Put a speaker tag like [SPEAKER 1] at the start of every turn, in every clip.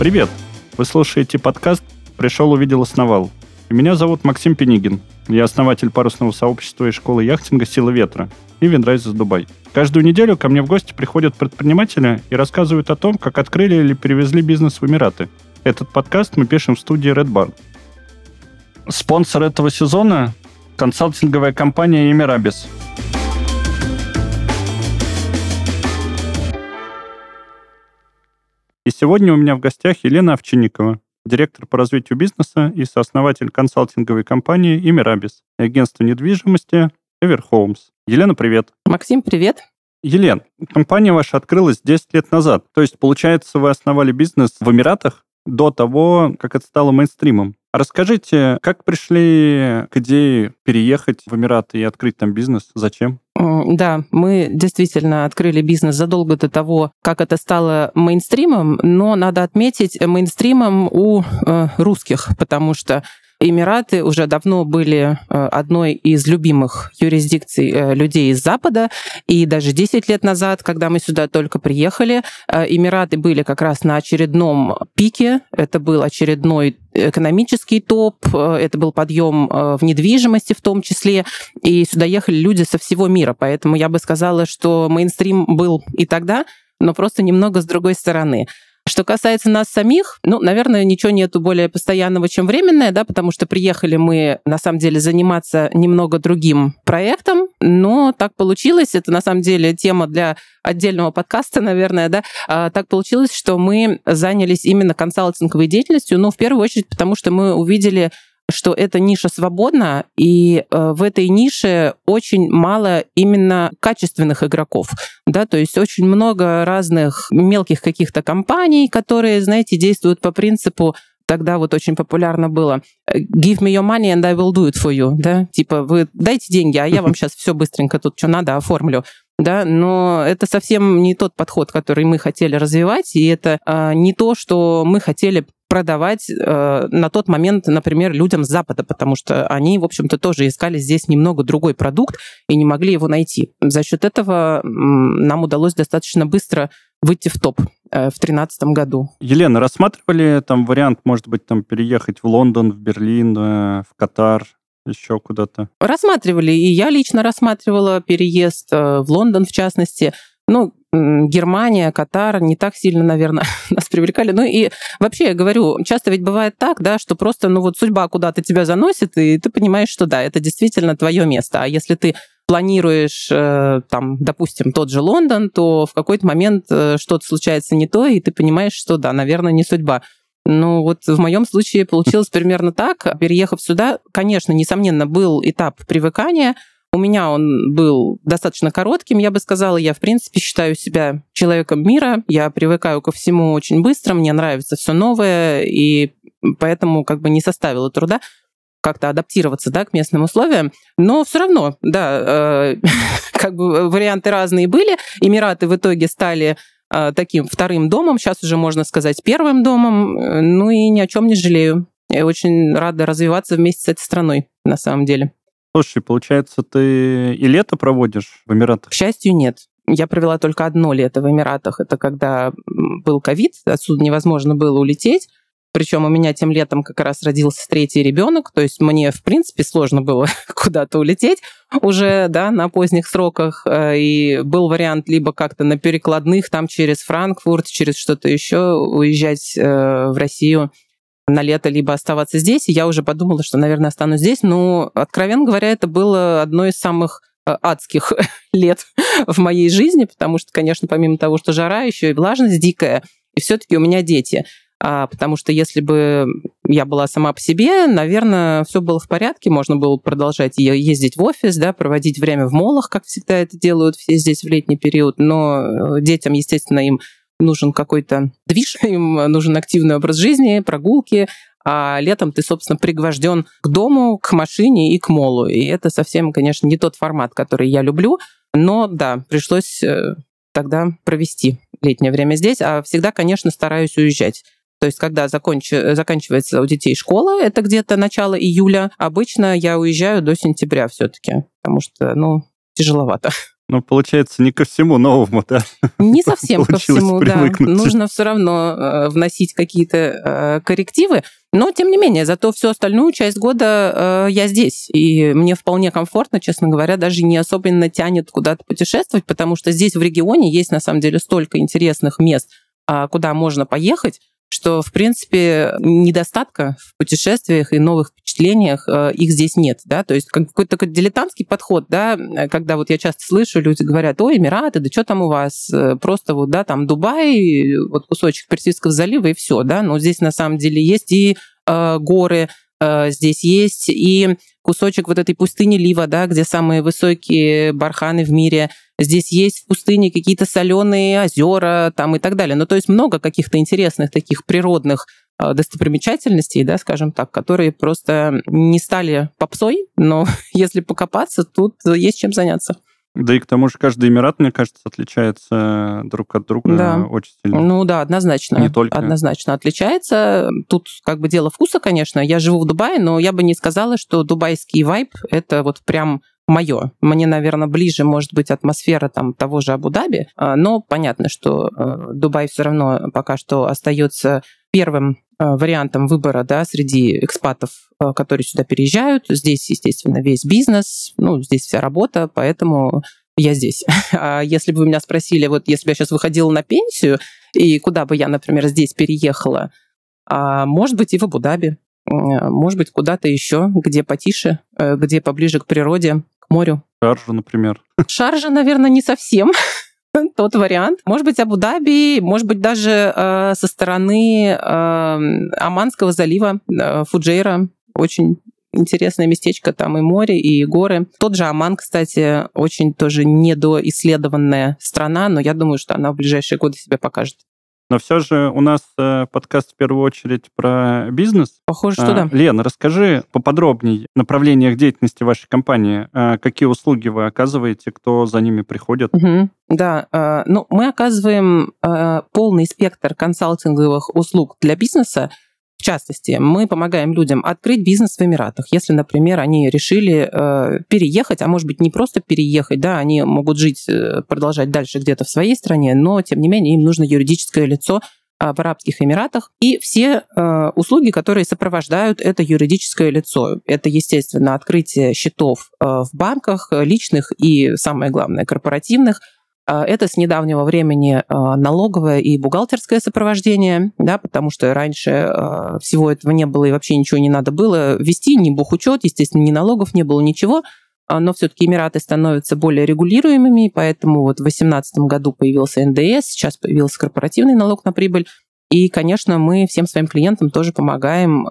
[SPEAKER 1] Привет! Вы слушаете подкаст «Пришел, увидел, основал». Меня зовут Максим Пенигин. Я основатель парусного сообщества и школы яхтинга «Сила ветра» и Винрайзес Дубай. Каждую неделю ко мне в гости приходят предприниматели и рассказывают о том, как открыли или перевезли бизнес в Эмираты. Этот подкаст мы пишем в студии Red Barn. Спонсор этого сезона – консалтинговая компания Эмирабис – И сегодня у меня в гостях Елена Овчинникова, директор по развитию бизнеса и сооснователь консалтинговой компании Имирабис и агентства недвижимости Everhomes. Елена, привет.
[SPEAKER 2] Максим, привет.
[SPEAKER 1] Елен, компания ваша открылась 10 лет назад. То есть, получается, вы основали бизнес в Эмиратах до того, как это стало мейнстримом. Расскажите, как пришли к идее переехать в Эмираты и открыть там бизнес? Зачем?
[SPEAKER 2] Да, мы действительно открыли бизнес задолго до того, как это стало мейнстримом, но надо отметить мейнстримом у э, русских, потому что Эмираты уже давно были э, одной из любимых юрисдикций э, людей из Запада, и даже 10 лет назад, когда мы сюда только приехали, э, Эмираты были как раз на очередном пике, это был очередной экономический топ, это был подъем в недвижимости в том числе, и сюда ехали люди со всего мира, поэтому я бы сказала, что мейнстрим был и тогда, но просто немного с другой стороны. Что касается нас самих, ну, наверное, ничего нету более постоянного, чем временное, да, потому что приехали мы, на самом деле, заниматься немного другим проектом, но так получилось, это на самом деле тема для отдельного подкаста, наверное, да, а, так получилось, что мы занялись именно консалтинговой деятельностью, ну, в первую очередь, потому что мы увидели что эта ниша свободна, и э, в этой нише очень мало именно качественных игроков. Да, то есть очень много разных мелких каких-то компаний, которые, знаете, действуют по принципу тогда вот очень популярно было «give me your money and I will do it for you», да, типа вы дайте деньги, а я вам сейчас все быстренько тут что надо оформлю да, но это совсем не тот подход, который мы хотели развивать, и это а, не то, что мы хотели продавать э, на тот момент, например, людям с Запада, потому что они, в общем-то, тоже искали здесь немного другой продукт и не могли его найти. За счет этого нам удалось достаточно быстро выйти в топ э, в 2013 году.
[SPEAKER 1] Елена, рассматривали там вариант, может быть, там переехать в Лондон, в Берлин, э, в Катар? еще куда-то?
[SPEAKER 2] Рассматривали, и я лично рассматривала переезд э, в Лондон, в частности. Ну, Германия, Катар не так сильно, наверное, нас привлекали. Ну и вообще, я говорю, часто ведь бывает так, да, что просто, ну вот судьба куда-то тебя заносит, и ты понимаешь, что да, это действительно твое место. А если ты планируешь, э, там, допустим, тот же Лондон, то в какой-то момент э, что-то случается не то, и ты понимаешь, что да, наверное, не судьба. Ну, вот в моем случае получилось примерно так. Переехав сюда, конечно, несомненно, был этап привыкания. У меня он был достаточно коротким, я бы сказала. Я, в принципе, считаю себя человеком мира. Я привыкаю ко всему очень быстро, мне нравится все новое, и поэтому как бы не составило труда как-то адаптироваться да, к местным условиям. Но все равно, да, э, как бы варианты разные были. Эмираты в итоге стали а, таким вторым домом, сейчас уже можно сказать первым домом. Ну и ни о чем не жалею. Я очень рада развиваться вместе с этой страной, на самом деле.
[SPEAKER 1] Слушай, получается, ты и лето проводишь в Эмиратах?
[SPEAKER 2] К счастью, нет. Я провела только одно лето в Эмиратах. Это когда был ковид, отсюда невозможно было улететь. Причем у меня тем летом как раз родился третий ребенок, то есть мне, в принципе, сложно было куда-то улететь уже, да, на поздних сроках. Э, и был вариант либо как-то на перекладных, там через Франкфурт, через что-то еще уезжать э, в Россию на лето, либо оставаться здесь. И я уже подумала, что, наверное, останусь здесь. Но, откровенно говоря, это было одно из самых э, адских лет в моей жизни, потому что, конечно, помимо того, что жара, еще и влажность дикая, и все-таки у меня дети. А, потому что если бы я была сама по себе, наверное, все было в порядке, можно было продолжать ездить в офис, да, проводить время в молах, как всегда это делают все здесь в летний период, но э, детям, естественно, им нужен какой-то движ, им нужен активный образ жизни, прогулки, а летом ты, собственно, пригвожден к дому, к машине и к молу. И это совсем, конечно, не тот формат, который я люблю, но да, пришлось э, тогда провести летнее время здесь, а всегда, конечно, стараюсь уезжать. То есть, когда законч... заканчивается у детей школа, это где-то начало июля, обычно я уезжаю до сентября все-таки, потому что, ну, тяжеловато.
[SPEAKER 1] Ну, получается, не ко всему новому, да?
[SPEAKER 2] Не совсем ко всему, да. Нужно все равно э, вносить какие-то э, коррективы. Но, тем не менее, зато всю остальную часть года э, я здесь. И мне вполне комфортно, честно говоря, даже не особенно тянет куда-то путешествовать, потому что здесь в регионе есть, на самом деле, столько интересных мест, э, куда можно поехать, что, в принципе, недостатка в путешествиях и новых впечатлениях э, их здесь нет, да, то есть какой-то такой дилетантский подход, да, э, когда вот я часто слышу, люди говорят, ой, Эмираты, да что там у вас, э, просто вот, да, там Дубай, вот кусочек Персидского залива и все, да, но здесь на самом деле есть и горы, э, здесь есть и кусочек вот этой пустыни Лива, да, где самые высокие барханы в мире. Здесь есть в пустыне какие-то соленые озера там и так далее. Ну, то есть много каких-то интересных таких природных а, достопримечательностей, да, скажем так, которые просто не стали попсой, но если покопаться, тут есть чем заняться.
[SPEAKER 1] Да и к тому же каждый Эмират, мне кажется, отличается друг от друга да. очень сильно.
[SPEAKER 2] Ну да, однозначно.
[SPEAKER 1] Не только.
[SPEAKER 2] Однозначно отличается. Тут как бы дело вкуса, конечно. Я живу в Дубае, но я бы не сказала, что дубайский вайб — это вот прям мое. Мне, наверное, ближе, может быть, атмосфера там того же Абу-Даби, а, но понятно, что э, Дубай все равно пока что остается первым вариантом выбора да, среди экспатов, э, которые сюда переезжают. Здесь, естественно, весь бизнес, ну, здесь вся работа, поэтому я здесь. А если бы вы меня спросили, вот если бы я сейчас выходила на пенсию, и куда бы я, например, здесь переехала, а, может быть, и в Абу-Даби, может быть, куда-то еще, где потише, где поближе к природе, морю.
[SPEAKER 1] Шаржа, например.
[SPEAKER 2] Шаржа, наверное, не совсем тот вариант. Может быть, Абу-Даби, может быть, даже э, со стороны э, Оманского залива, э, Фуджейра. Очень интересное местечко, там и море, и горы. Тот же Оман, кстати, очень тоже недоисследованная страна, но я думаю, что она в ближайшие годы себя покажет.
[SPEAKER 1] Но все же у нас э, подкаст в первую очередь про бизнес.
[SPEAKER 2] Похоже, что а, да.
[SPEAKER 1] Лена, расскажи поподробнее о направлениях деятельности вашей компании. А, какие услуги вы оказываете, кто за ними приходит?
[SPEAKER 2] Угу. Да, э, ну мы оказываем э, полный спектр консалтинговых услуг для бизнеса, в частности, мы помогаем людям открыть бизнес в Эмиратах. Если, например, они решили э, переехать, а может быть не просто переехать, да, они могут жить, э, продолжать дальше где-то в своей стране, но тем не менее им нужно юридическое лицо э, в Арабских Эмиратах и все э, услуги, которые сопровождают это юридическое лицо. Это, естественно, открытие счетов э, в банках, личных и, самое главное, корпоративных – а, это с недавнего времени а, налоговое и бухгалтерское сопровождение, да, потому что раньше а, всего этого не было и вообще ничего не надо было вести, ни бухучет, естественно, ни налогов не было, ничего но все-таки Эмираты становятся более регулируемыми, поэтому вот в 2018 году появился НДС, сейчас появился корпоративный налог на прибыль. И, конечно, мы всем своим клиентам тоже помогаем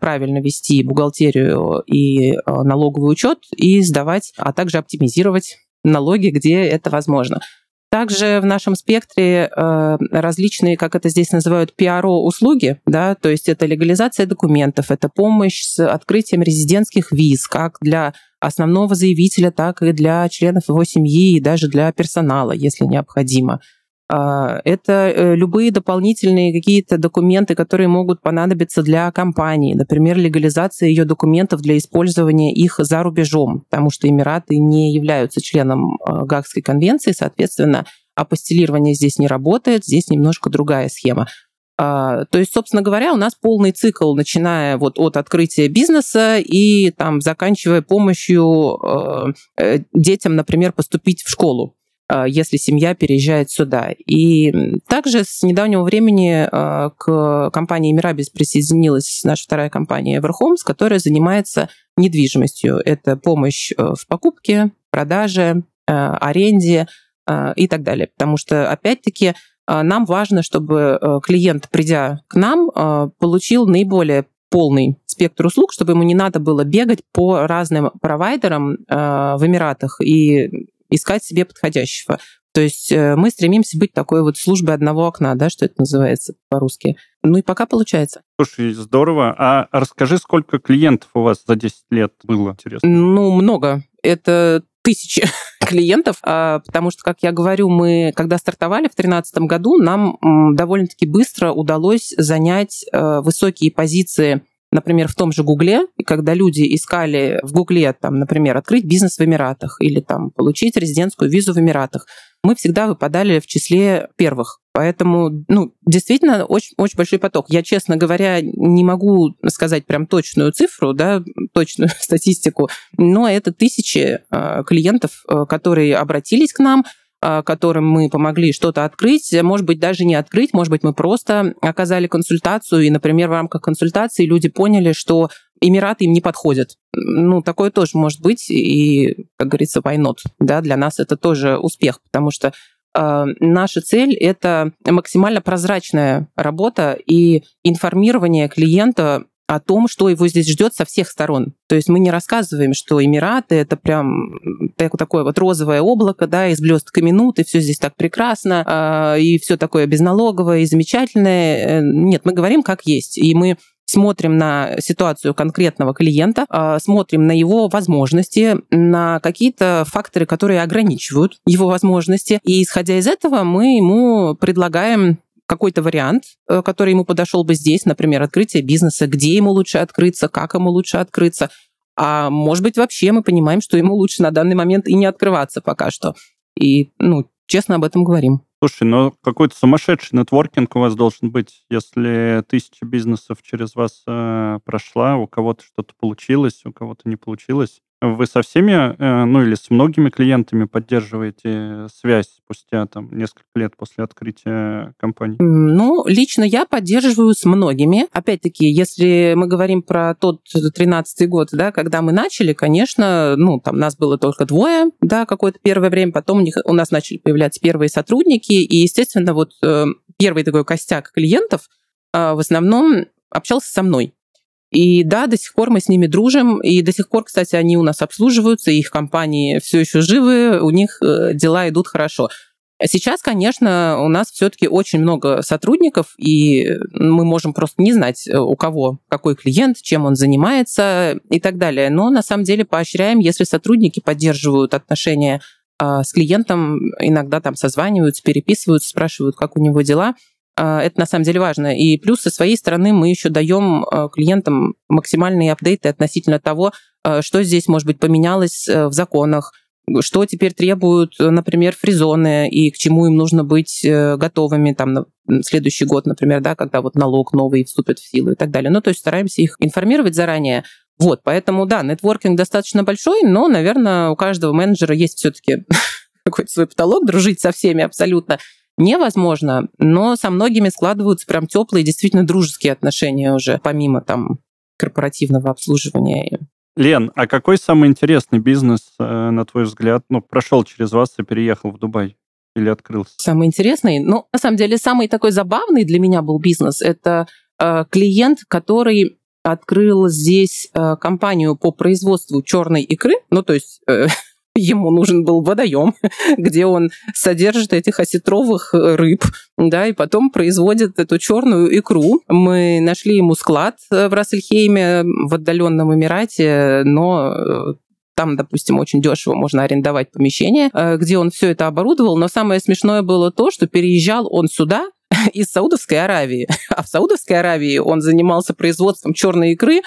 [SPEAKER 2] правильно вести бухгалтерию и налоговый учет и сдавать, а также оптимизировать налоги, где это возможно. Также в нашем спектре э, различные, как это здесь называют, PRO-услуги, да, то есть это легализация документов, это помощь с открытием резидентских виз, как для основного заявителя, так и для членов его семьи и даже для персонала, если необходимо. А, это э, любые дополнительные какие-то документы, которые могут понадобиться для компании. Например, легализация ее документов для использования их за рубежом, потому что Эмираты не являются членом э, Гагской конвенции, соответственно, апостелирование здесь не работает, здесь немножко другая схема. А, то есть, собственно говоря, у нас полный цикл, начиная вот от открытия бизнеса и там заканчивая помощью э, детям, например, поступить в школу. А, если семья переезжает сюда. И также с недавнего времени а, к компании Мирабис присоединилась наша вторая компания Everhomes, которая занимается недвижимостью. Это помощь э, в покупке, продаже, э, аренде э, и так далее. Потому что, опять-таки, нам важно, чтобы клиент, придя к нам, получил наиболее полный спектр услуг, чтобы ему не надо было бегать по разным провайдерам в Эмиратах и искать себе подходящего. То есть э, мы стремимся быть такой вот службой одного окна, да, что это называется по-русски. Ну и пока получается.
[SPEAKER 1] Слушай, здорово. А расскажи, сколько клиентов у вас за 10 лет было, интересно?
[SPEAKER 2] Ну, много. Это тысячи клиентов, а, потому что, как я говорю, мы, когда стартовали в 2013 году, нам довольно-таки быстро удалось занять э, высокие позиции например, в том же Гугле, когда люди искали в Гугле, там, например, открыть бизнес в Эмиратах или там получить резидентскую визу в Эмиратах, мы всегда выпадали в числе первых. Поэтому, ну, действительно, очень, очень большой поток. Я, честно говоря, не могу сказать прям точную цифру, да, точную статистику, но это тысячи э, клиентов, э, которые обратились к нам, которым мы помогли что-то открыть, может быть, даже не открыть, может быть, мы просто оказали консультацию, и, например, в рамках консультации люди поняли, что Эмираты им не подходят. Ну, такое тоже может быть, и, как говорится, why not? Да, для нас это тоже успех, потому что э, наша цель — это максимально прозрачная работа и информирование клиента о том, что его здесь ждет со всех сторон. То есть мы не рассказываем, что Эмираты — это прям такое вот розовое облако, да, из блестка минут, и все здесь так прекрасно, э, и все такое безналоговое и замечательное. Э, нет, мы говорим как есть. И мы смотрим на ситуацию конкретного клиента, а, смотрим на его возможности, на какие-то факторы, которые ограничивают его возможности. И исходя из этого мы ему предлагаем какой-то вариант, э, который ему подошел бы здесь, например, открытие бизнеса, где ему лучше открыться, как ему лучше открыться. А может быть, вообще мы понимаем, что ему лучше на данный момент и не открываться пока что. И, ну, честно об этом говорим.
[SPEAKER 1] Слушай, ну какой-то сумасшедший нетворкинг у вас должен быть, если тысяча бизнесов через вас э, прошла, у кого-то что-то получилось, у кого-то не получилось. Вы со всеми, э, ну или с многими клиентами поддерживаете связь спустя там несколько лет после открытия компании?
[SPEAKER 2] Ну, лично я поддерживаю с многими. Опять-таки, если мы говорим про тот 13-й год, да, когда мы начали, конечно, ну, там нас было только двое, да, какое-то первое время, потом у, них, у нас начали появляться первые сотрудники, и, естественно, вот э, первый такой костяк клиентов э, в основном общался со мной. И да, до сих пор мы с ними дружим, и до сих пор, кстати, они у нас обслуживаются, их компании все еще живы, у них э, дела идут хорошо. Сейчас, конечно, у нас все-таки очень много сотрудников, и мы можем просто не знать, э, у кого какой клиент, чем он занимается и так далее. Но на самом деле поощряем, если сотрудники поддерживают отношения а, с клиентом, иногда там созваниваются, переписываются, спрашивают, как у него дела – это на самом деле важно. И плюс со своей стороны мы еще даем а, клиентам максимальные апдейты относительно того, а, что здесь, может быть, поменялось э, в законах, что теперь требуют, например, фризоны и к чему им нужно быть э, готовыми там на следующий год, например, да, когда вот налог новый вступит в силу и так далее. Ну, то есть стараемся их информировать заранее. Вот, поэтому, да, нетворкинг достаточно большой, но, наверное, у каждого менеджера есть все-таки какой-то свой потолок, дружить со всеми абсолютно невозможно, но со многими складываются прям теплые, действительно дружеские отношения уже, помимо там корпоративного обслуживания.
[SPEAKER 1] Лен, а какой самый интересный бизнес, э, на твой взгляд, ну, прошел через вас и переехал в Дубай? Или открылся?
[SPEAKER 2] Самый интересный? Ну, на самом деле, самый такой забавный для меня был бизнес. Это э, клиент, который открыл здесь э, компанию по производству черной икры. Ну, то есть э, ему нужен был водоем, где он содержит этих осетровых э, рыб, да, и потом производит эту черную икру. Мы нашли ему склад э, в Рассельхейме, в отдаленном Эмирате, но э, там, допустим, очень дешево можно арендовать помещение, где он все это оборудовал. Но самое смешное было то, что переезжал он сюда из Саудовской Аравии. А в Саудовской Аравии он занимался производством черной икры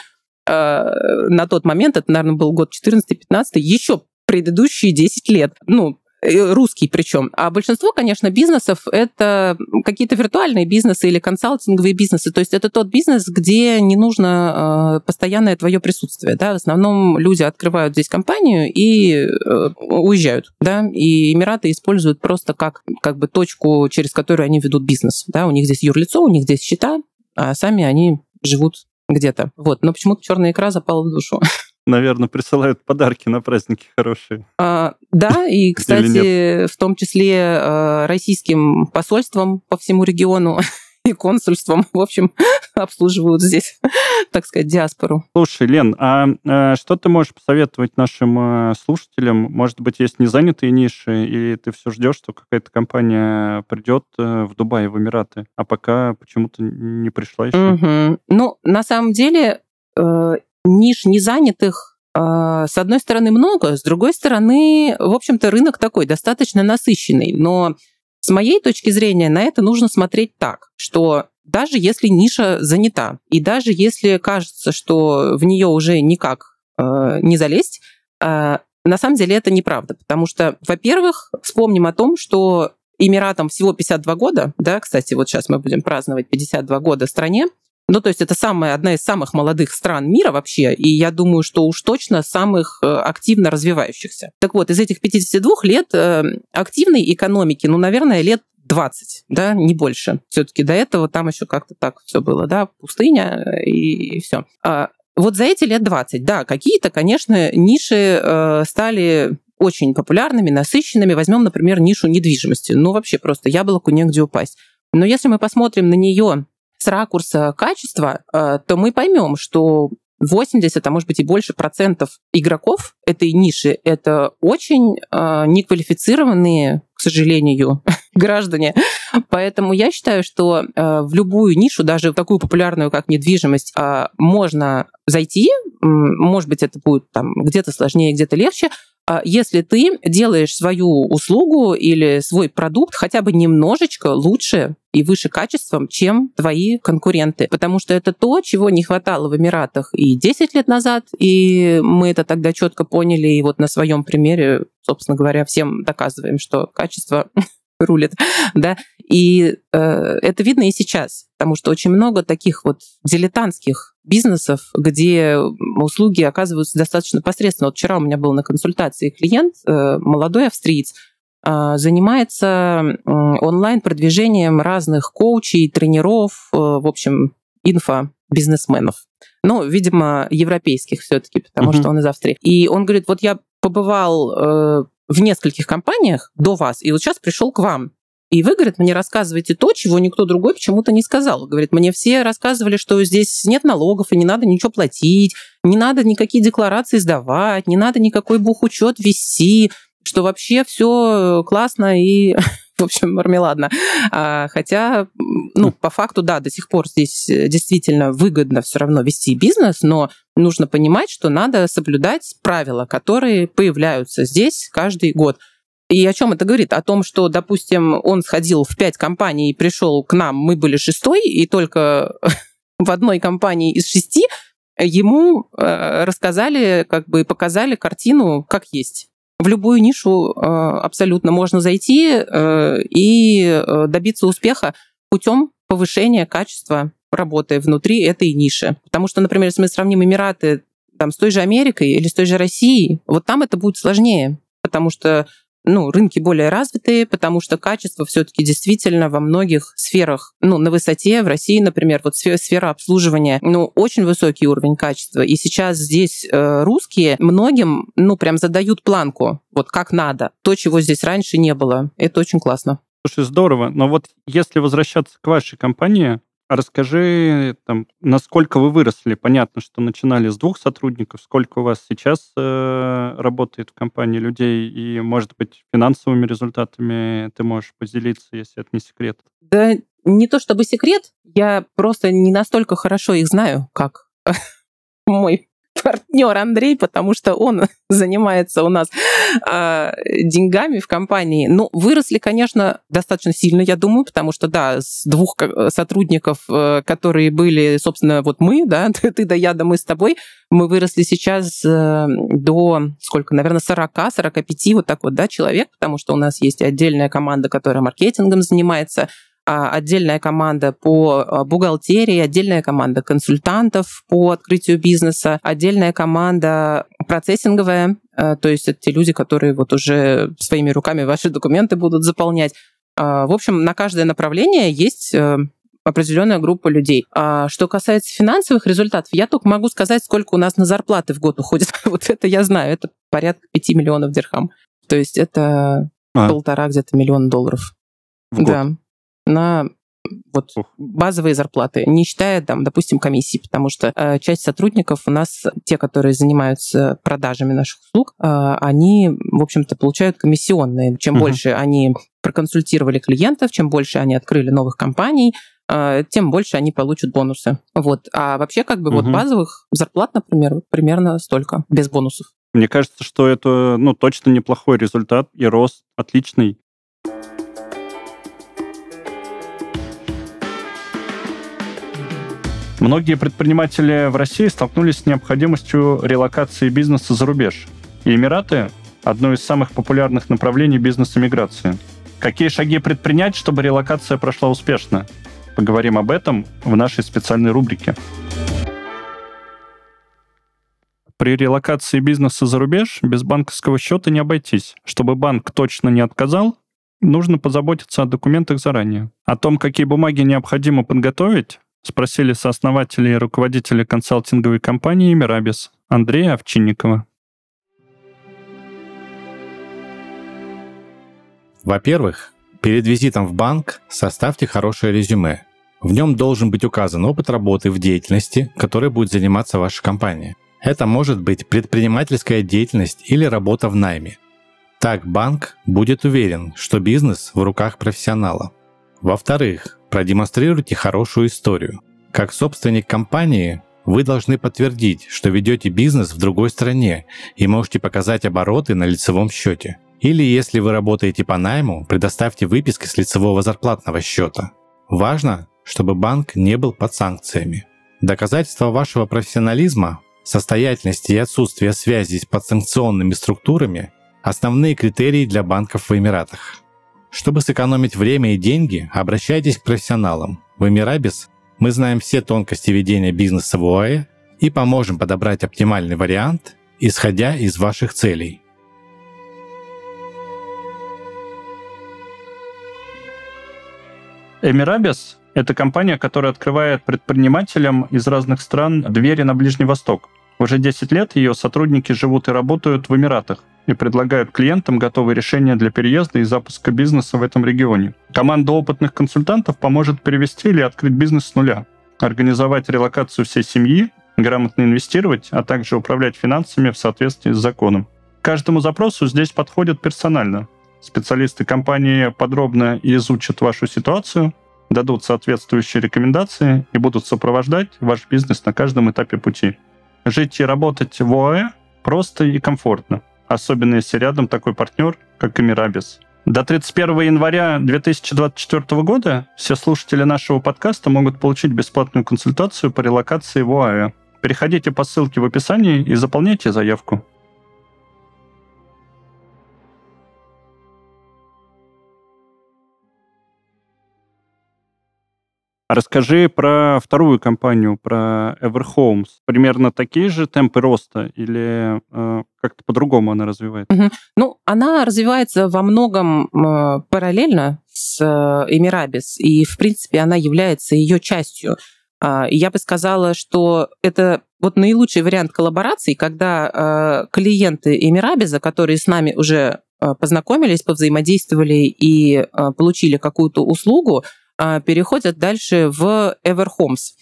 [SPEAKER 2] на тот момент, это, наверное, был год 14-15, еще предыдущие 10 лет. Ну, э, русский причем. А большинство, конечно, бизнесов — это какие-то виртуальные бизнесы или консалтинговые бизнесы. То есть это тот бизнес, где не нужно э, постоянное твое присутствие. Да? В основном люди открывают здесь компанию и э, уезжают. Да? И Эмираты используют просто как, как бы точку, через которую они ведут бизнес. Да? У них здесь юрлицо, у них здесь счета, а сами они живут где-то. Вот. Но почему-то черная икра запала в душу.
[SPEAKER 1] Наверное, присылают подарки на праздники хорошие.
[SPEAKER 2] А, да, и, кстати, в том числе э, российским посольством по всему региону и консульством, в общем, обслуживают здесь, так сказать, диаспору.
[SPEAKER 1] Слушай, Лен, а, а что ты можешь посоветовать нашим а, слушателям? Может быть, есть незанятые ниши, и ты все ждешь, что какая-то компания придет а, в Дубай, в Эмираты, а пока почему-то не пришла еще?
[SPEAKER 2] Угу. Ну, на самом деле, э, ниш незанятых а, с одной стороны много, с другой стороны, в общем-то, рынок такой достаточно насыщенный. Но с моей точки зрения на это нужно смотреть так, что даже если ниша занята, и даже если кажется, что в нее уже никак э, не залезть, э, на самом деле это неправда, потому что, во-первых, вспомним о том, что Эмиратам всего 52 года, да, кстати, вот сейчас мы будем праздновать 52 года стране, ну, то есть это самая, одна из самых молодых стран мира вообще, и я думаю, что уж точно самых э, активно развивающихся. Так вот, из этих 52 лет э, активной экономики, ну, наверное, лет 20, да, не больше. Все-таки до этого там еще как-то так все было, да, пустыня и, и все. А вот за эти лет 20, да, какие-то, конечно, ниши э, стали очень популярными, насыщенными. Возьмем, например, нишу недвижимости. Ну, вообще просто яблоку негде упасть. Но если мы посмотрим на нее с ракурса качества, э, то мы поймем, что 80, а может быть и больше процентов игроков этой ниши — это очень э, неквалифицированные, к сожалению, граждане. Поэтому я считаю, что э, в любую нишу, даже в такую популярную, как недвижимость, э, можно зайти. Может быть, это будет там где-то сложнее, где-то легче, если ты делаешь свою услугу или свой продукт хотя бы немножечко лучше и выше качеством, чем твои конкуренты. Потому что это то, чего не хватало в Эмиратах и 10 лет назад, и мы это тогда четко поняли, и вот на своем примере, собственно говоря, всем доказываем, что качество рулит, да, и э, это видно и сейчас, потому что очень много таких вот дилетантских бизнесов, где услуги оказываются достаточно посредственно. Вот вчера у меня был на консультации клиент, э, молодой австриец, э, занимается онлайн-продвижением разных коучей, тренеров, э, в общем, инфо-бизнесменов. Ну, видимо, европейских все-таки, потому uh-huh. что он из Австрии. И он говорит, вот я побывал в нескольких компаниях до вас, и вот сейчас пришел к вам. И вы, говорит, мне рассказываете то, чего никто другой почему-то не сказал. Говорит, мне все рассказывали, что здесь нет налогов, и не надо ничего платить, не надо никакие декларации сдавать, не надо никакой бухучет вести, что вообще все классно и в общем, мармеладно. А, хотя, ну, по факту, да, до сих пор здесь действительно выгодно все равно вести бизнес, но нужно понимать, что надо соблюдать правила, которые появляются здесь каждый год. И о чем это говорит? О том, что, допустим, он сходил в пять компаний и пришел к нам, мы были шестой, и только в одной компании из шести ему э, рассказали, как бы показали картину, как есть. В любую нишу э, абсолютно можно зайти э, и добиться успеха путем повышения качества работы внутри этой ниши. Потому что, например, если мы сравним Эмираты там, с той же Америкой или с той же Россией, вот там это будет сложнее, потому что ну, рынки более развитые, потому что качество все-таки действительно во многих сферах, ну, на высоте, в России, например, вот сфера обслуживания, ну, очень высокий уровень качества. И сейчас здесь э, русские многим, ну, прям задают планку, вот как надо, то, чего здесь раньше не было. Это очень классно.
[SPEAKER 1] Слушай, здорово. Но вот если возвращаться к вашей компании, расскажи, там, насколько вы выросли. Понятно, что начинали с двух сотрудников. Сколько у вас сейчас э, работает в компании людей? И, может быть, финансовыми результатами ты можешь поделиться, если это не секрет?
[SPEAKER 2] Да не то чтобы секрет, я просто не настолько хорошо их знаю, как мой партнер Андрей, потому что он занимается у нас э, деньгами в компании. Ну, выросли, конечно, достаточно сильно, я думаю, потому что, да, с двух сотрудников, э, которые были, собственно, вот мы, да, ты да я, да мы с тобой, мы выросли сейчас э, до, сколько, наверное, 40-45 вот так вот, да, человек, потому что у нас есть отдельная команда, которая маркетингом занимается, отдельная команда по а, бухгалтерии, отдельная команда консультантов по открытию бизнеса, отдельная команда процессинговая, а, то есть это те люди, которые вот уже своими руками ваши документы будут заполнять. В общем, на каждое направление есть э, определенная группа людей. А что касается финансовых результатов, я только могу сказать, сколько у нас на зарплаты в год уходит. вот это я знаю, это порядка 5 миллионов дирхам. То есть это а. полтора где-то миллиона долларов.
[SPEAKER 1] В год. Да
[SPEAKER 2] на вот базовые зарплаты, не считая, там, допустим, комиссии, потому что э, часть сотрудников у нас, те, которые занимаются продажами наших услуг, э, они, в общем-то, получают комиссионные. Чем uh-huh. больше они проконсультировали клиентов, чем больше они открыли новых компаний, э, тем больше они получат бонусы. Вот. А вообще, как бы, uh-huh. вот базовых зарплат, например, примерно столько, без бонусов.
[SPEAKER 1] Мне кажется, что это, ну, точно неплохой результат и рост отличный. Многие предприниматели в России столкнулись с необходимостью релокации бизнеса за рубеж. И Эмираты – одно из самых популярных направлений бизнес-эмиграции. Какие шаги предпринять, чтобы релокация прошла успешно? Поговорим об этом в нашей специальной рубрике. При релокации бизнеса за рубеж без банковского счета не обойтись. Чтобы банк точно не отказал, нужно позаботиться о документах заранее. О том, какие бумаги необходимо подготовить, спросили сооснователя и руководителя консалтинговой компании «Мирабис» Андрея Овчинникова.
[SPEAKER 3] Во-первых, перед визитом в банк составьте хорошее резюме. В нем должен быть указан опыт работы в деятельности, которой будет заниматься ваша компания. Это может быть предпринимательская деятельность или работа в найме. Так банк будет уверен, что бизнес в руках профессионала. Во-вторых, продемонстрируйте хорошую историю. Как собственник компании вы должны подтвердить, что ведете бизнес в другой стране и можете показать обороты на лицевом счете. Или если вы работаете по найму, предоставьте выписки с лицевого зарплатного счета. Важно, чтобы банк не был под санкциями. Доказательства вашего профессионализма, состоятельности и отсутствия связи с подсанкционными структурами – основные критерии для банков в Эмиратах. Чтобы сэкономить время и деньги, обращайтесь к профессионалам. В Эмирабис мы знаем все тонкости ведения бизнеса в ОАЭ и поможем подобрать оптимальный вариант, исходя из ваших целей.
[SPEAKER 1] Эмирабис – это компания, которая открывает предпринимателям из разных стран двери на Ближний Восток. Уже 10 лет ее сотрудники живут и работают в Эмиратах и предлагают клиентам готовые решения для переезда и запуска бизнеса в этом регионе. Команда опытных консультантов поможет перевести или открыть бизнес с нуля, организовать релокацию всей семьи, грамотно инвестировать, а также управлять финансами в соответствии с законом. каждому запросу здесь подходят персонально. Специалисты компании подробно изучат вашу ситуацию, дадут соответствующие рекомендации и будут сопровождать ваш бизнес на каждом этапе пути. Жить и работать в ОАЭ просто и комфортно, особенно если рядом такой партнер, как Эмирабис. До 31 января 2024 года все слушатели нашего подкаста могут получить бесплатную консультацию по релокации в ОАЭ. Переходите по ссылке в описании и заполняйте заявку. Расскажи про вторую компанию, про Everhomes. Примерно такие же темпы роста или э, как-то по-другому она развивается?
[SPEAKER 2] Угу. Ну, она развивается во многом э, параллельно с э, Эмирабис, и, в принципе, она является ее частью. Э, я бы сказала, что это вот наилучший вариант коллаборации, когда э, клиенты Эмирабиза, которые с нами уже э, познакомились, повзаимодействовали и э, получили какую-то услугу, а, переходят дальше в Everhomes.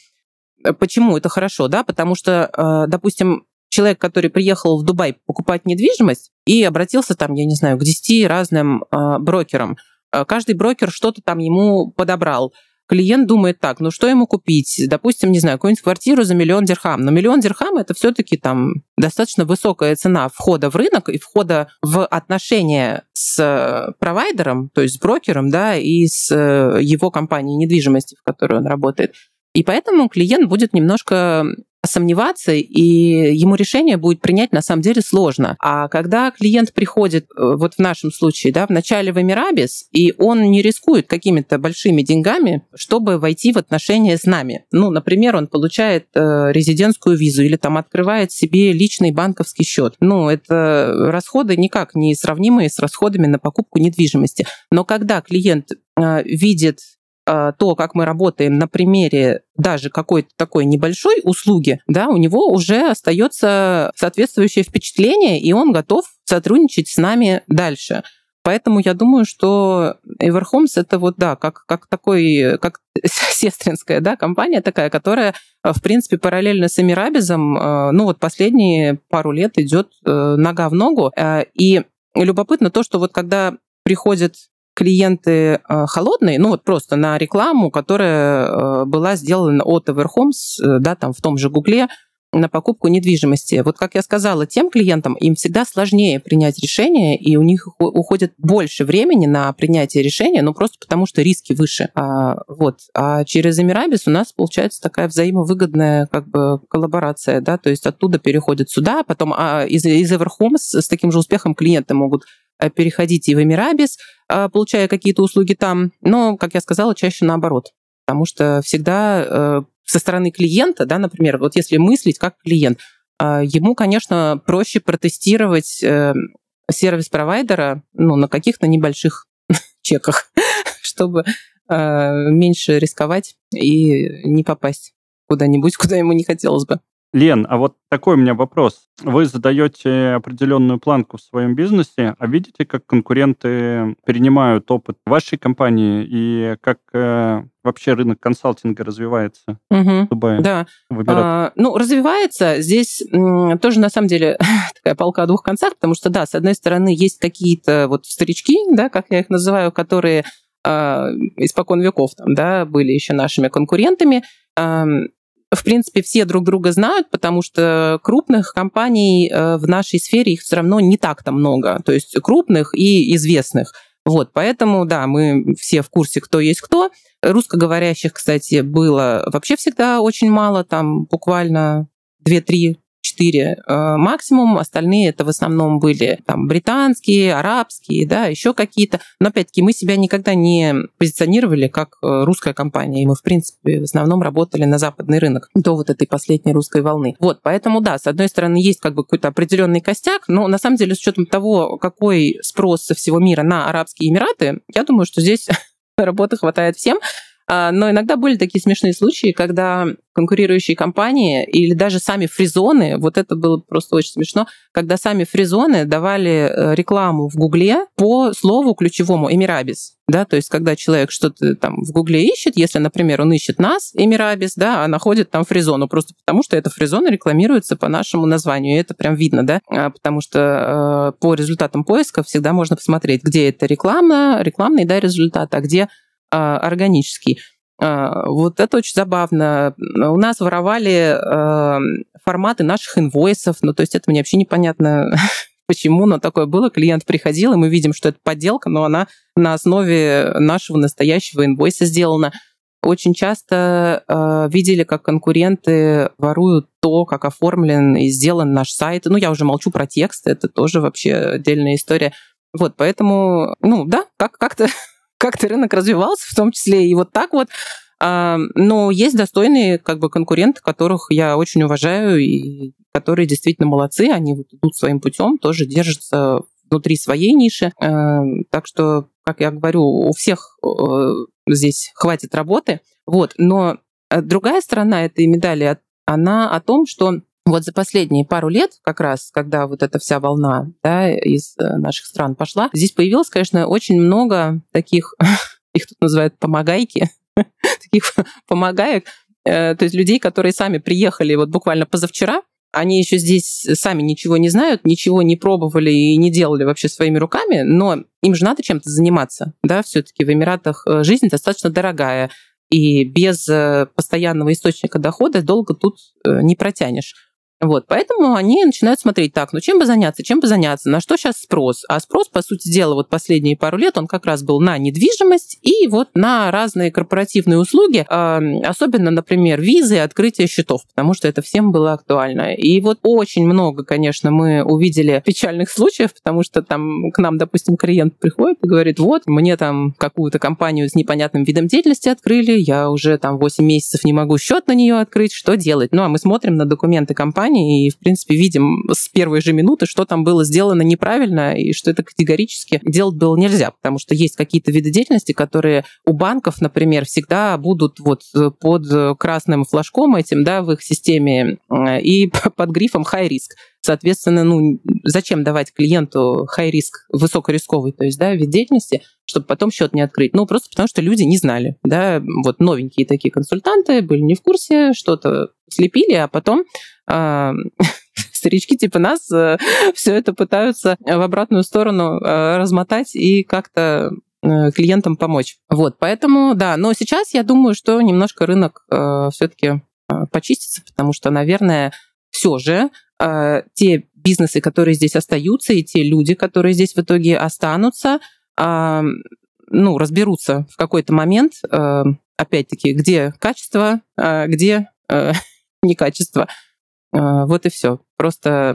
[SPEAKER 2] Почему это хорошо? Да? Потому что, а, допустим, человек, который приехал в Дубай покупать недвижимость и обратился там, я не знаю, к 10 разным а, брокерам. Каждый брокер что-то там ему подобрал клиент думает так, ну что ему купить? Допустим, не знаю, какую-нибудь квартиру за миллион дирхам. Но миллион дирхам это все-таки там достаточно высокая цена входа в рынок и входа в отношения с провайдером, то есть с брокером, да, и с э, его компанией недвижимости, в которой он работает. И поэтому клиент будет немножко сомневаться, и ему решение будет принять на самом деле сложно. А когда клиент приходит, э, вот в нашем случае, да, в начале в Эмирабис, и он не рискует какими-то большими деньгами, чтобы войти в отношения с нами. Ну, например, он получает э, резидентскую визу или там открывает себе личный банковский счет. Ну, это расходы никак не сравнимые с расходами на покупку недвижимости. Но когда клиент э, видит то, как мы работаем на примере даже какой-то такой небольшой услуги, да, у него уже остается соответствующее впечатление, и он готов сотрудничать с нами дальше. Поэтому я думаю, что Everhomes это вот, да, как, как такой, как сестринская, да, компания такая, которая, в принципе, параллельно с Эмирабизом, а, ну вот последние пару лет идет э, нога в ногу. А, и любопытно то, что вот когда приходит клиенты э, холодные, ну вот просто на рекламу, которая э, была сделана от Everhomes, э, да, там в том же Гугле, на покупку недвижимости. Вот как я сказала, тем клиентам им всегда сложнее принять решение, и у них уходит больше времени на принятие решения, ну просто потому что риски выше. А, вот. А через Эмирабис у нас получается такая взаимовыгодная как бы коллаборация, да, то есть оттуда переходят сюда, потом а из, из Everhome с, с таким же успехом клиенты могут э, переходить и в Эмирабис, а, получая какие-то услуги там, но, как я сказала, чаще наоборот. Потому что всегда э, со стороны клиента, да, например, вот если мыслить как клиент, ему, конечно, проще протестировать э, сервис провайдера ну, на каких-то небольших чеках, чтобы э, меньше рисковать и не попасть куда-нибудь, куда ему не хотелось бы.
[SPEAKER 1] Лен, а вот такой у меня вопрос. Вы задаете определенную планку в своем бизнесе, а видите, как конкуренты перенимают опыт вашей компании и как э, вообще рынок консалтинга развивается
[SPEAKER 2] угу. в Дубае? Да. В а, ну, развивается. Здесь м, тоже, на самом деле, такая палка о двух концах, потому что, да, с одной стороны, есть какие-то вот старички, да, как я их называю, которые э, испокон веков там, да, были еще нашими конкурентами в принципе, все друг друга знают, потому что крупных компаний э, в нашей сфере их все равно не так-то много. То есть крупных и известных. Вот, поэтому, да, мы все в курсе, кто есть кто. Русскоговорящих, кстати, было вообще всегда очень мало, там буквально 2-3 4 э, максимум, остальные это в основном были там британские, арабские, да, еще какие-то. Но опять-таки мы себя никогда не позиционировали как э, русская компания, и мы, в принципе, в основном работали на западный рынок до вот этой последней русской волны. Вот, поэтому, да, с одной стороны, есть как бы какой-то определенный костяк, но на самом деле с учетом того, какой спрос со всего мира на Арабские Эмираты, я думаю, что здесь работы хватает всем. А, но иногда были такие смешные случаи, когда конкурирующие компании или даже сами фризоны, вот это было просто очень смешно, когда сами фризоны давали э, рекламу в Гугле по слову ключевому «Эмирабис». Да, то есть, когда человек что-то там в Гугле ищет, если, например, он ищет нас, Эмирабис, да, а находит там фризону, просто потому что эта фризона рекламируется по нашему названию, и это прям видно, да, а, потому что э, по результатам поиска всегда можно посмотреть, где это реклама, рекламный, да, результат, а где органический. А, вот это очень забавно. У нас воровали а, форматы наших инвойсов, ну то есть это мне вообще непонятно, почему, но такое было. Клиент приходил, и мы видим, что это подделка, но она на основе нашего настоящего инвойса сделана. Очень часто э, видели, как конкуренты воруют то, как оформлен и сделан наш сайт. Ну, я уже молчу про текст, это тоже вообще отдельная история. Вот, поэтому, ну, да, как- как-то как-то рынок развивался, в том числе и вот так вот. Но есть достойные как бы конкуренты, которых я очень уважаю и которые действительно молодцы, они вот идут своим путем, тоже держатся внутри своей ниши. Так что, как я говорю, у всех э, здесь хватит работы. Вот. Но э, другая сторона этой медали, она о том, что вот за последние пару лет, как раз, когда вот эта вся волна да, из э, наших стран пошла, здесь появилось, конечно, очень много таких, их тут называют помогайки, таких помогаек, э, то есть людей, которые сами приехали вот буквально позавчера, они еще здесь сами ничего не знают, ничего не пробовали и не делали вообще своими руками, но им же надо чем-то заниматься, да, все-таки в Эмиратах э, жизнь достаточно дорогая, и без постоянного источника дохода долго тут не протянешь. Вот, поэтому они начинают смотреть, так, ну чем бы заняться, чем бы заняться, на что сейчас спрос? А спрос, по сути дела, вот последние пару лет, он как раз был на недвижимость и вот на разные корпоративные услуги, особенно, например, визы и открытие счетов, потому что это всем было актуально. И вот очень много, конечно, мы увидели печальных случаев, потому что там к нам, допустим, клиент приходит и говорит, вот, мне там какую-то компанию с непонятным видом деятельности открыли, я уже там 8 месяцев не могу счет на нее открыть, что делать? Ну, а мы смотрим на документы компании, компании и, в принципе, видим с первой же минуты, что там было сделано неправильно и что это категорически делать было нельзя, потому что есть какие-то виды деятельности, которые у банков, например, всегда будут вот под красным флажком этим, да, в их системе э, и под грифом high risk. Соответственно, ну, зачем давать клиенту high risk, высокорисковый, то есть, да, вид деятельности, чтобы потом счет не открыть? Ну, просто потому что люди не знали, да, вот новенькие такие консультанты были не в курсе, что-то слепили, а потом э, старички типа нас э, все это пытаются в обратную сторону э, размотать и как-то э, клиентам помочь. Вот, поэтому, да, но сейчас я думаю, что немножко рынок все-таки почистится, потому что, наверное, все же те бизнесы, которые здесь остаются, и те люди, которые здесь в итоге останутся, э, ну, разберутся в какой-то момент, опять-таки, где качество, э, где некачество. Э, вот и все. Просто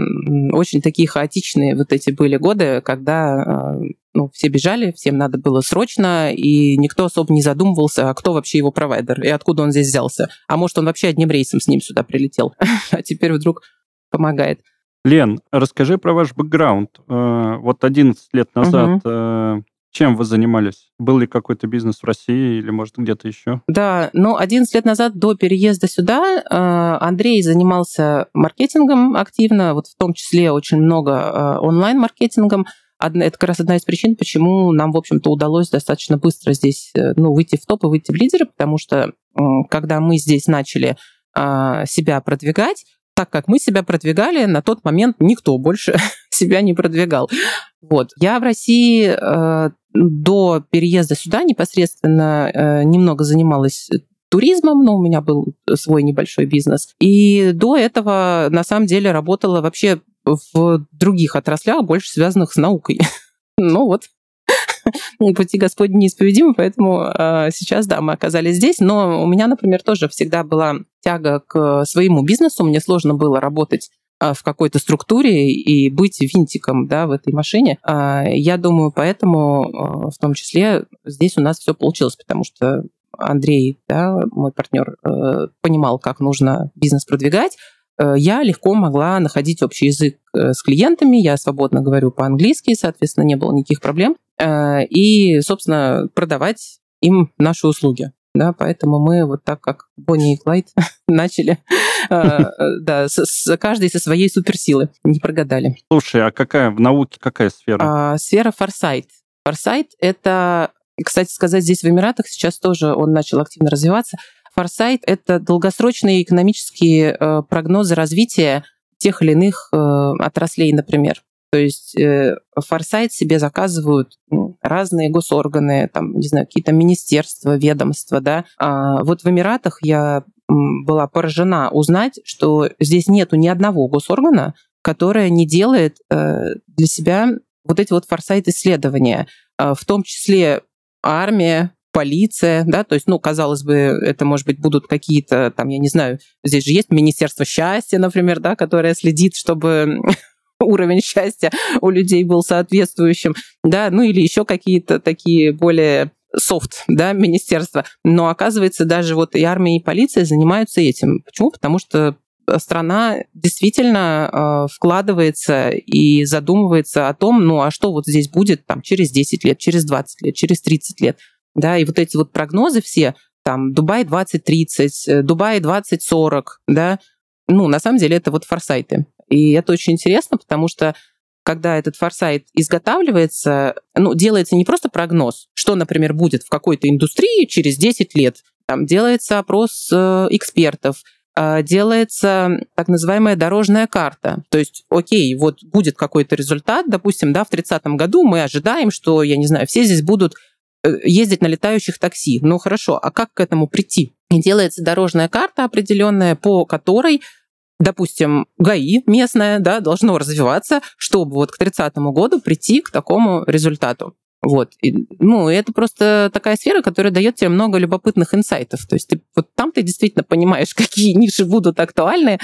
[SPEAKER 2] очень такие хаотичные вот эти были годы, когда э, ну, все бежали, всем надо было срочно, и никто особо не задумывался, а кто вообще его провайдер и откуда он здесь взялся. А может, он вообще одним рейсом с ним сюда прилетел, а теперь вдруг помогает.
[SPEAKER 1] Лен, расскажи про ваш бэкграунд. Э, вот 11 лет назад угу. Чем вы занимались? Был ли какой-то бизнес в России или, может, где-то еще?
[SPEAKER 2] Да, ну, 11 лет назад до переезда сюда э, Андрей занимался маркетингом активно, вот в том числе очень много э, онлайн-маркетингом. Это как раз одна из причин, почему нам, в общем-то, удалось достаточно быстро здесь э, ну, выйти в топ и выйти в лидеры, потому что когда мы здесь начали себя продвигать, так как мы себя продвигали, на тот момент никто больше себя не продвигал. Вот. Я в России э, до переезда сюда непосредственно э, немного занималась туризмом, но у меня был свой небольшой бизнес. И до этого, на самом деле, работала вообще в других отраслях, больше связанных с наукой. ну вот, пути Господни неисповедимы, поэтому э, сейчас, да, мы оказались здесь. Но у меня, например, тоже всегда была тяга к своему бизнесу. Мне сложно было работать в какой-то структуре и быть винтиком да, в этой машине. А, я думаю, поэтому а, в том числе здесь у нас все получилось, потому что Андрей, да, мой партнер, э, понимал, как нужно бизнес продвигать. Э, я легко могла находить общий язык э, с клиентами, я свободно говорю по-английски, соответственно, не было никаких проблем. И, собственно, продавать им наши услуги да, поэтому мы вот так, как Бонни и Клайд начали, э, да, каждый со своей суперсилы, не прогадали.
[SPEAKER 1] Слушай, а какая в науке какая сфера?
[SPEAKER 2] А, сфера форсайт. Форсайт — это, кстати сказать, здесь в Эмиратах сейчас тоже он начал активно развиваться. Форсайт — это долгосрочные экономические э, прогнозы развития тех или иных э, отраслей, например. То есть э, форсайт себе заказывают ну, разные госорганы, там, не знаю, какие-то министерства, ведомства, да. А вот в Эмиратах я была поражена узнать, что здесь нету ни одного госоргана, которое не делает э, для себя вот эти вот форсайт-исследования, э, в том числе армия, полиция, да, то есть, ну, казалось бы, это, может быть, будут какие-то, там, я не знаю, здесь же есть Министерство счастья, например, да, которое следит, чтобы уровень счастья у людей был соответствующим, да, ну или еще какие-то такие более софт, да, министерства. Но оказывается, даже вот и армия, и полиция занимаются этим. Почему? Потому что страна действительно э, вкладывается и задумывается о том, ну а что вот здесь будет там через 10 лет, через 20 лет, через 30 лет. Да, и вот эти вот прогнозы все, там, Дубай 2030, э, Дубай 2040, да, ну, на самом деле это вот форсайты. И это очень интересно, потому что когда этот форсайт изготавливается, ну, делается не просто прогноз, что, например, будет в какой-то индустрии через 10 лет. Там делается опрос э, экспертов, э, делается так называемая дорожная карта. То есть, окей, вот будет какой-то результат, допустим, да, в 30-м году мы ожидаем, что, я не знаю, все здесь будут э, ездить на летающих такси. Ну хорошо, а как к этому прийти? И делается дорожная карта определенная, по которой допустим, ГАИ местное, да, должно развиваться, чтобы вот к 30 году прийти к такому результату. Вот. И, ну, это просто такая сфера, которая дает тебе много любопытных инсайтов. То есть ты, вот там ты действительно понимаешь, какие ниши будут актуальны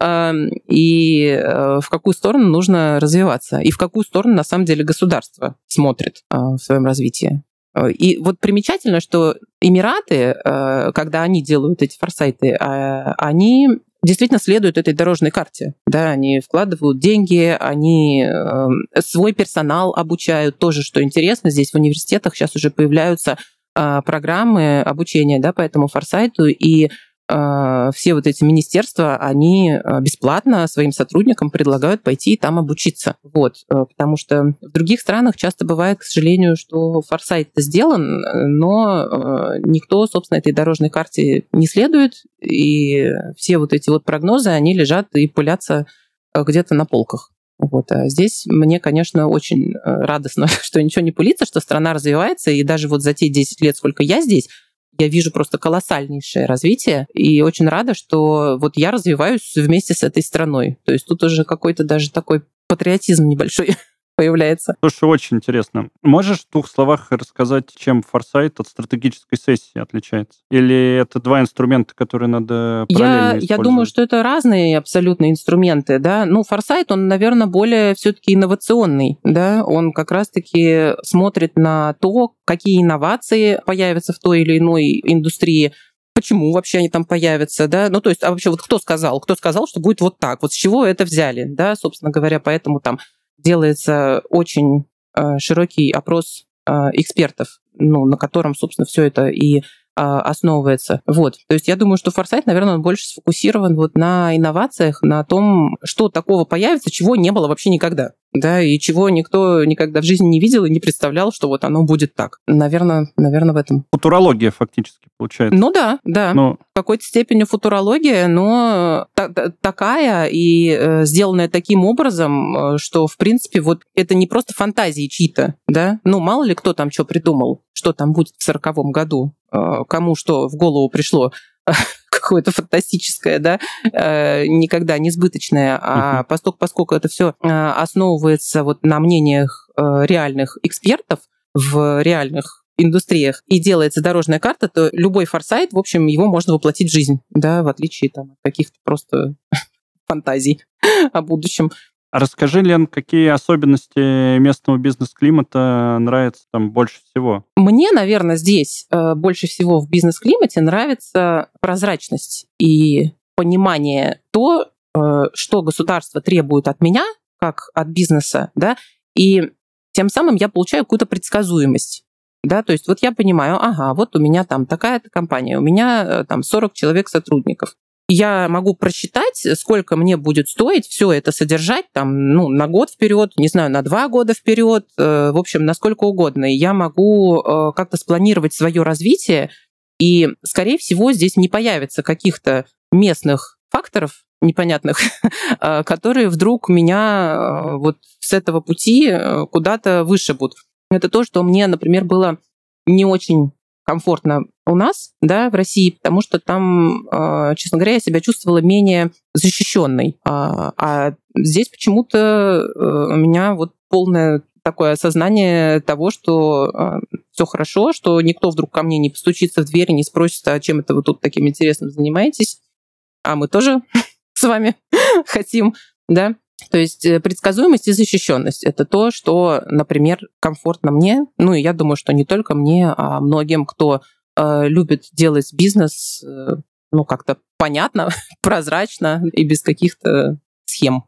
[SPEAKER 2] э, и э, в какую сторону нужно развиваться, и в какую сторону на самом деле государство смотрит э, в своем развитии. И вот примечательно, что Эмираты, э, когда они делают эти форсайты, а, они действительно следуют этой дорожной карте. Да, они вкладывают деньги, они э, свой персонал обучают. Тоже, что интересно, здесь в университетах сейчас уже появляются э, программы обучения да, по этому форсайту, и все вот эти министерства, они э, бесплатно своим сотрудникам предлагают пойти там обучиться. Вот, э, потому что в других странах часто бывает, к сожалению, что форсайт сделан, но никто, собственно, этой дорожной карте не следует, и все вот эти вот прогнозы, они лежат и пылятся где-то на полках. Вот. А здесь мне, конечно, очень радостно, что ничего не пылится, что страна развивается, и даже вот за те 10 лет, сколько я здесь, я вижу просто колоссальнейшее развитие, и очень рада, что вот я развиваюсь вместе с этой страной. То есть тут уже какой-то даже такой патриотизм небольшой появляется.
[SPEAKER 1] Слушай, очень интересно. Можешь в двух словах рассказать, чем форсайт от стратегической сессии отличается? Или это два инструмента, которые надо параллельно
[SPEAKER 2] я, я думаю, что это разные абсолютно инструменты, да. Ну, форсайт, он, наверное, более все-таки инновационный, да. Он как раз-таки смотрит на то, какие инновации появятся в той или иной индустрии, почему вообще они там появятся, да, ну, то есть, а вообще вот кто сказал, кто сказал, что будет вот так, вот с чего это взяли, да, собственно говоря, поэтому там делается очень э, широкий опрос э, экспертов, ну, на котором, собственно, все это и а, основывается. Вот. То есть я думаю, что форсайт, наверное, он больше сфокусирован вот на инновациях, на том, что такого появится, чего не было вообще никогда. Да, и чего никто никогда в жизни не видел и не представлял, что вот оно будет так. Наверное, наверное, в этом.
[SPEAKER 1] Футурология фактически получается.
[SPEAKER 2] Ну да, да. Но... В какой-то степени футурология, но такая и э, сделанная таким образом, э, что, в принципе, вот это не просто фантазии чьи-то, да? Ну, мало ли кто там что придумал, что там будет в сороковом году. Э, кому что в голову пришло какое-то фантастическое, да, э, никогда не сбыточное, а поскольку, поскольку это все э, основывается вот на мнениях реальных экспертов в реальных индустриях и делается дорожная карта, то любой форсайт, в общем, его можно воплотить в жизнь, да, в отличие там, от каких-то просто фантазий о будущем.
[SPEAKER 1] Расскажи, Лен, какие особенности местного бизнес-климата нравятся там больше всего?
[SPEAKER 2] Мне, наверное, здесь э, больше всего в бизнес-климате нравится прозрачность и понимание то, э, что государство требует от меня, как от бизнеса, да, и тем самым я получаю какую-то предсказуемость. Да, то есть вот я понимаю, ага, вот у меня там такая-то компания, у меня э, там 40 человек сотрудников я могу просчитать, сколько мне будет стоить все это содержать там, ну, на год вперед, не знаю, на два года вперед, э, в общем, насколько угодно. И я могу э, как-то спланировать свое развитие, и, скорее всего, здесь не появится каких-то местных факторов непонятных, э, которые вдруг меня вот с этого пути куда-то вышибут. Это то, что мне, например, было не очень комфортно у нас, да, в России, потому что там, а, честно говоря, я себя чувствовала менее защищенной. А, а здесь почему-то э, у меня вот полное такое осознание того, что а, все хорошо, что никто вдруг ко мне не постучится в дверь и не спросит, а чем это вы тут таким интересным занимаетесь, а мы тоже с вами хотим, да. То есть э, предсказуемость и защищенность – это то, что, например, комфортно мне, ну и я думаю, что не только мне, а многим, кто э, любит делать бизнес, э, ну как-то понятно, прозрачно и без каких-то схем,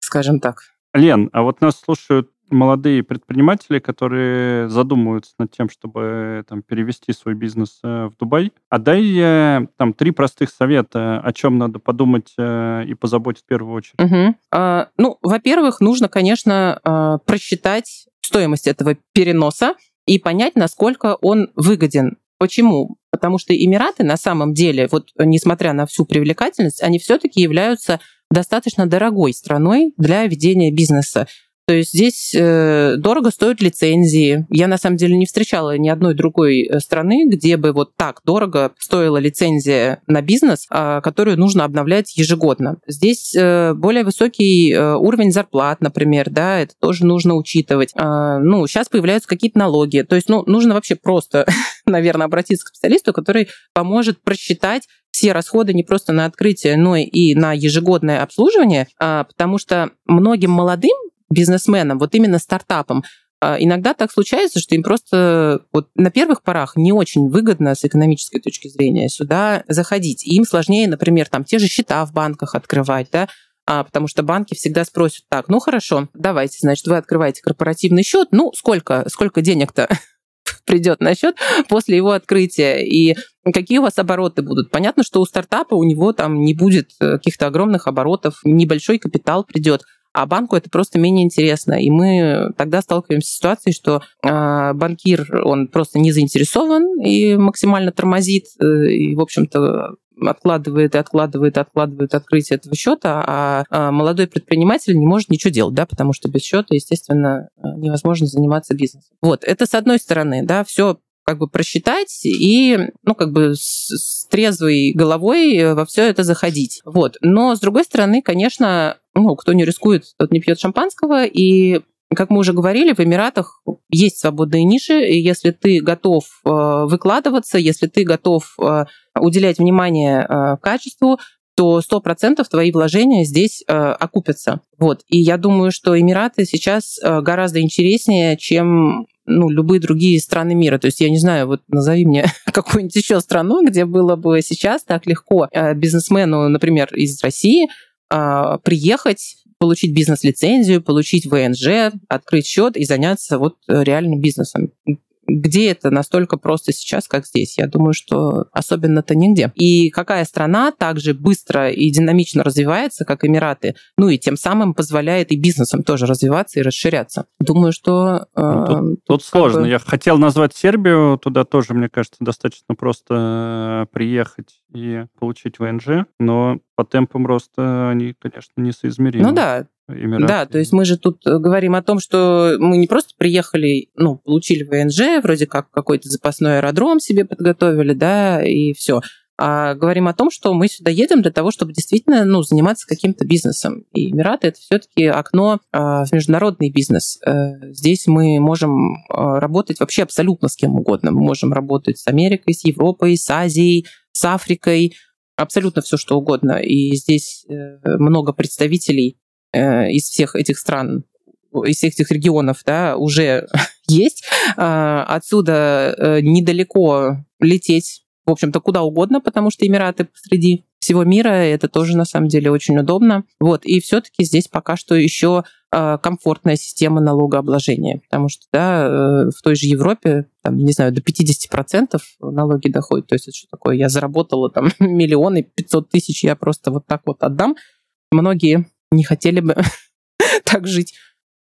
[SPEAKER 2] скажем так.
[SPEAKER 1] Лен, а вот нас слушают молодые предприниматели, которые задумываются над тем, чтобы там, перевести свой бизнес э, в Дубай. А дай там три простых совета, о чем надо подумать э, и позаботить в первую очередь.
[SPEAKER 2] Угу. А, ну, во-первых, нужно, конечно, а, просчитать стоимость этого переноса и понять, насколько он выгоден. Почему? Потому что Эмираты на самом деле, вот несмотря на всю привлекательность, они все-таки являются достаточно дорогой страной для ведения бизнеса. То есть здесь э, дорого стоят лицензии. Я на самом деле не встречала ни одной другой э, страны, где бы вот так дорого стоила лицензия на бизнес, э, которую нужно обновлять ежегодно. Здесь э, более высокий уровень зарплат, например, да, это тоже нужно учитывать. Э, ну, сейчас появляются какие-то налоги. То есть, ну, нужно вообще просто, наверное, обратиться к специалисту, который поможет просчитать все расходы не просто на открытие, но и на ежегодное обслуживание, а, потому что многим молодым бизнесменам, вот именно стартапам, а, Иногда так случается, что им просто вот на первых порах не очень выгодно с экономической точки зрения сюда заходить. Им сложнее, например, там те же счета в банках открывать, да, а, потому что банки всегда спросят, так, ну хорошо, давайте, значит, вы открываете корпоративный счет, ну сколько, сколько денег-то придет на счет после его открытия и какие у вас обороты будут. Понятно, что у стартапа у него там не будет э, каких-то огромных оборотов, небольшой капитал придет, а банку это просто менее интересно. И мы тогда сталкиваемся с ситуацией, что э, банкир, он просто не заинтересован и максимально тормозит, э, и, в общем-то, откладывает и откладывает и откладывает открытие этого счета, а, а молодой предприниматель не может ничего делать, да, потому что без счета, естественно, невозможно заниматься бизнесом. Вот, это с одной стороны, да, все как бы просчитать и, ну, как бы с, с трезвой головой во все это заходить. Вот. Но, с другой стороны, конечно, ну, кто не рискует, тот не пьет шампанского, и как мы уже говорили, в Эмиратах есть свободные ниши, и если ты готов э, выкладываться, если ты готов э, уделять внимание э, качеству, то 100% твои вложения здесь окупятся. Вот. И я думаю, что Эмираты сейчас гораздо интереснее, чем ну, любые другие страны мира. То есть я не знаю, вот назови мне какую-нибудь еще страну, где было бы сейчас так легко бизнесмену, например, из России приехать получить бизнес-лицензию, получить ВНЖ, открыть счет и заняться вот э, реальным бизнесом. Где это настолько просто сейчас, как здесь? Я думаю, что особенно-то нигде. И какая страна также быстро и динамично развивается, как Эмираты, ну и тем самым позволяет и бизнесам тоже развиваться и расширяться. Думаю, что...
[SPEAKER 1] Э, ну, тут, тут сложно. Бы... Я хотел назвать Сербию, туда тоже, мне кажется, достаточно просто э, приехать и получить ВНЖ, но по темпам роста они, конечно, несоизмеримы.
[SPEAKER 2] Ну да, Эмираты. Да, то есть мы же тут э, говорим о том, что мы не просто приехали, ну, получили ВНЖ, вроде как какой-то запасной аэродром себе подготовили, да, и все. А говорим о том, что мы сюда едем для того, чтобы действительно ну, заниматься каким-то бизнесом. И Эмираты это все-таки окно э, в международный бизнес. Э, здесь мы можем э, работать вообще абсолютно с кем угодно. Мы можем работать с Америкой, с Европой, с Азией, с Африкой, абсолютно все что угодно. И здесь э, много представителей из всех этих стран, из всех этих регионов, да, уже есть. А, отсюда э, недалеко лететь, в общем-то, куда угодно, потому что Эмираты посреди всего мира, это тоже на самом деле очень удобно. Вот, и все-таки здесь пока что еще а, комфортная система налогообложения, потому что, да, э, в той же Европе, там, не знаю, до 50% налоги доходят, то есть это что такое, я заработала там миллионы, 500 тысяч, я просто вот так вот отдам. Многие не хотели бы так жить.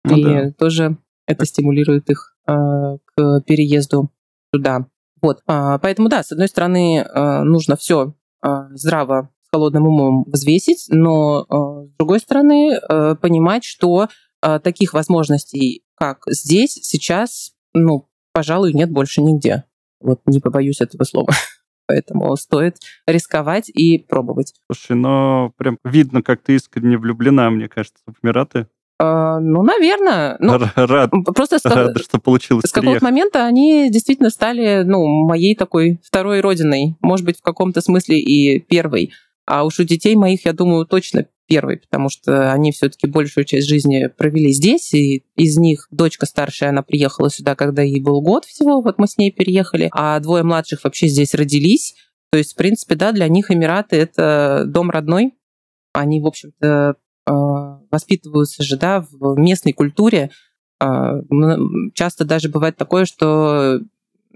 [SPEAKER 2] Ну, и да. тоже это стимулирует их э, к переезду туда. Вот. А, поэтому да, с одной стороны, э, нужно все э, здраво с холодным умом взвесить, но э, с другой стороны, э, понимать, что э, таких возможностей, как здесь, сейчас, ну, пожалуй, нет больше нигде. Вот не побоюсь этого слова. Поэтому стоит рисковать и пробовать.
[SPEAKER 1] Слушай, но прям видно, как ты искренне влюблена, мне кажется, в Эмираты.
[SPEAKER 2] Uh, ну, наверное. Ну,
[SPEAKER 1] рад, просто рад, что получилось
[SPEAKER 2] С какого-то момента они действительно стали, ну, моей такой второй родиной. Может быть, в каком-то смысле и первой. А уж у детей моих, я думаю, точно первый, потому что они все-таки большую часть жизни провели здесь, и из них дочка старшая, она приехала сюда, когда ей был год всего, вот мы с ней переехали, а двое младших вообще здесь родились. То есть, в принципе, да, для них Эмираты — это дом родной. Они, в общем-то, э, воспитываются же, да, в местной культуре. Э, часто даже бывает такое, что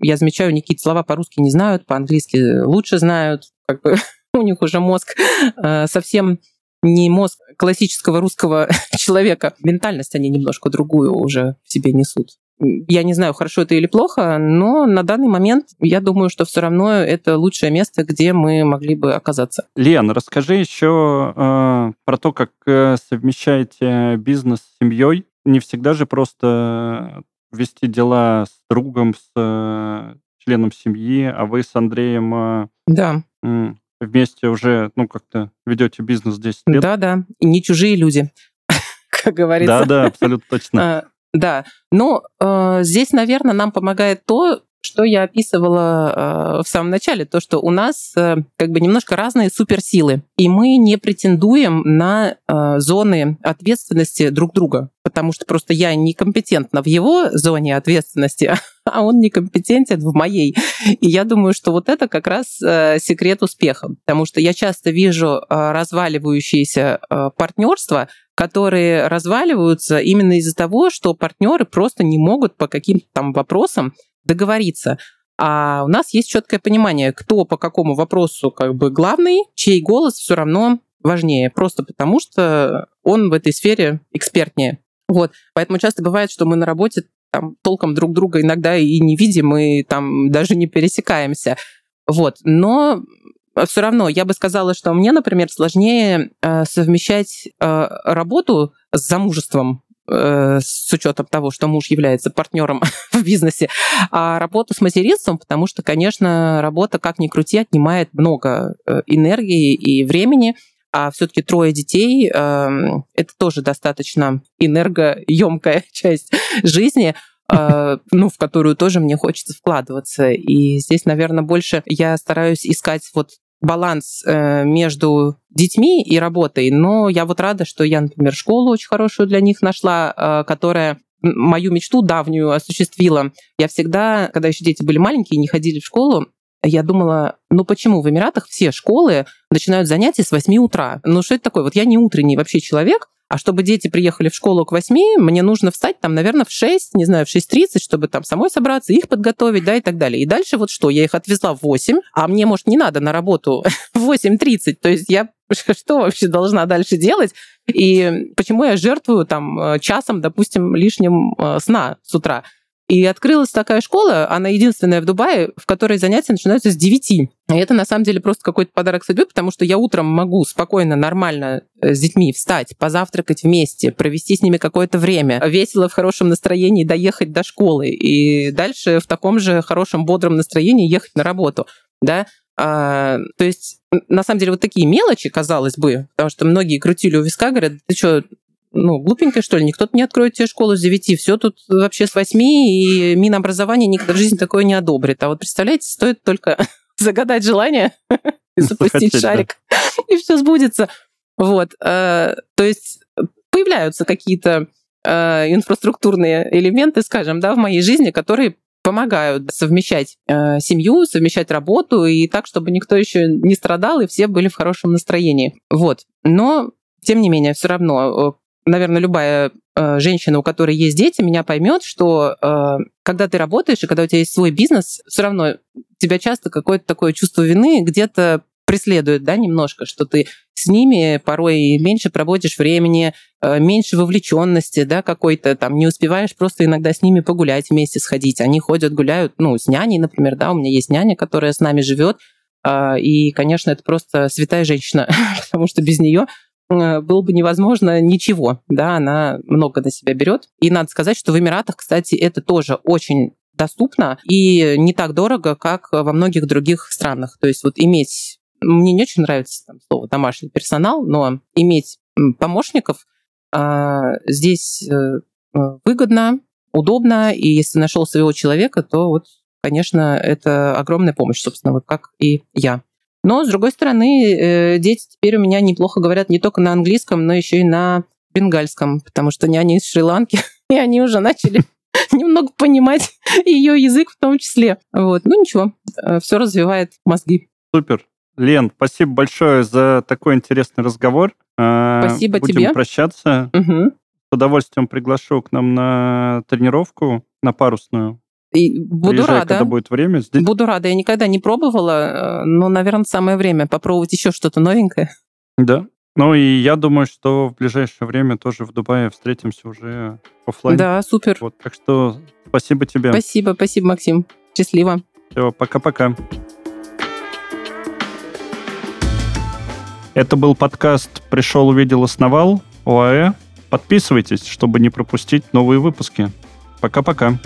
[SPEAKER 2] я замечаю, они какие-то слова по-русски не знают, по-английски лучше знают, как бы у них уже мозг э, совсем не мозг классического русского человека. Ментальность они немножко другую уже в себе несут. Я не знаю, хорошо это или плохо, но на данный момент я думаю, что все равно это лучшее место, где мы могли бы оказаться.
[SPEAKER 1] Лен, расскажи еще э, про то, как э, совмещаете бизнес с семьей. Не всегда же просто вести дела с другом, с э, членом семьи, а вы с Андреем э,
[SPEAKER 2] да
[SPEAKER 1] вместе уже, ну, как-то ведете бизнес 10 лет.
[SPEAKER 2] Да-да, и не чужие люди, как говорится.
[SPEAKER 1] Да-да, абсолютно точно.
[SPEAKER 2] А, да, но э, здесь, наверное, нам помогает то, что я описывала э, в самом начале, то, что у нас э, как бы немножко разные суперсилы, и мы не претендуем на э, зоны ответственности друг друга, потому что просто я некомпетентна в его зоне ответственности, а он некомпетентен в моей. И я думаю, что вот это как раз э, секрет успеха, потому что я часто вижу э, разваливающиеся э, партнерства, которые разваливаются именно из-за того, что партнеры просто не могут по каким-то там вопросам договориться. А у нас есть четкое понимание, кто по какому вопросу как бы главный, чей голос все равно важнее, просто потому что он в этой сфере экспертнее. Вот. Поэтому часто бывает, что мы на работе там толком друг друга иногда и не видим, и там даже не пересекаемся. Вот. Но все равно я бы сказала, что мне, например, сложнее э, совмещать э, работу с замужеством, с учетом того, что муж является партнером в бизнесе, а работу с материнством, потому что, конечно, работа, как ни крути, отнимает много э, энергии и времени, а все-таки трое детей э, это тоже достаточно энергоемкая часть жизни, э, ну, в которую тоже мне хочется вкладываться. И здесь, наверное, больше я стараюсь искать вот баланс э, между детьми и работой, но я вот рада, что я, например, школу очень хорошую для них нашла, э, которая мою мечту давнюю осуществила. Я всегда, когда еще дети были маленькие, не ходили в школу, я думала, ну почему в Эмиратах все школы начинают занятия с 8 утра? Ну что это такое? Вот я не утренний вообще человек, а чтобы дети приехали в школу к 8, мне нужно встать там, наверное, в 6, не знаю, в 6.30, чтобы там самой собраться, их подготовить, да, и так далее. И дальше вот что, я их отвезла в 8, а мне, может, не надо на работу в 8.30. То есть я что вообще должна дальше делать? И почему я жертвую там э, часом, допустим, лишним э, сна с утра? И открылась такая школа, она единственная в Дубае, в которой занятия начинаются с 9. И это на самом деле просто какой-то подарок судьбы, потому что я утром могу спокойно, нормально э, с детьми встать, позавтракать вместе, провести с ними какое-то время, весело, в хорошем настроении доехать до школы и дальше в таком же хорошем, бодром настроении ехать на работу. Да? А, то есть, на самом деле, вот такие мелочи, казалось бы, потому что многие крутили у виска, говорят, ты что, ну, глупенькая, что ли, никто не откроет тебе школу с 9, все тут вообще с 8, и Минобразование никогда в жизни такое не одобрит. А вот представляете, стоит только загадать желание и запустить шарик, и все сбудется. Вот. Э, то есть появляются какие-то э, инфраструктурные элементы, скажем, да, в моей жизни, которые помогают совмещать э, семью, совмещать работу и так, чтобы никто еще не страдал и все были в хорошем настроении. Вот. Но тем не менее, все равно наверное, любая э, женщина, у которой есть дети, меня поймет, что э, когда ты работаешь и когда у тебя есть свой бизнес, все равно тебя часто какое-то такое чувство вины где-то преследует, да, немножко, что ты с ними порой меньше проводишь времени, э, меньше вовлеченности, да, какой-то там, не успеваешь просто иногда с ними погулять вместе сходить. Они ходят, гуляют, ну, с няней, например, да, у меня есть няня, которая с нами живет, э, и, конечно, это просто святая женщина, потому что без нее было бы невозможно ничего. Да, она много на себя берет. И надо сказать, что в Эмиратах, кстати, это тоже очень доступно и не так дорого, как во многих других странах. То есть вот иметь, мне не очень нравится там, слово домашний персонал, но иметь помощников а, здесь э, выгодно, удобно, и если нашел своего человека, то вот, конечно, это огромная помощь, собственно, вот как и я. Но, с другой стороны, э, дети теперь у меня неплохо говорят не только на английском, но еще и на бенгальском, потому что они из Шри-Ланки, и они уже начали немного понимать ее язык в том числе. Вот. Ну ничего, э, все развивает мозги.
[SPEAKER 1] Супер. Лен, спасибо большое за такой интересный разговор.
[SPEAKER 2] Э, спасибо
[SPEAKER 1] Будем
[SPEAKER 2] тебе.
[SPEAKER 1] Будем прощаться. Угу. С удовольствием приглашу к нам на тренировку, на парусную.
[SPEAKER 2] И буду Приезжай, рада.
[SPEAKER 1] когда будет время. Здесь...
[SPEAKER 2] Буду рада. Я никогда не пробовала, э, но, наверное, самое время попробовать еще что-то новенькое.
[SPEAKER 1] Да. Ну и я думаю, что в ближайшее время тоже в Дубае встретимся уже офлайн.
[SPEAKER 2] Да, супер.
[SPEAKER 1] Вот, так что спасибо тебе.
[SPEAKER 2] Спасибо, спасибо, Максим. Счастливо.
[SPEAKER 1] Все, пока-пока. Это был подкаст «Пришел, увидел, основал» ОАЭ. Подписывайтесь, чтобы не пропустить новые выпуски. Пока-пока.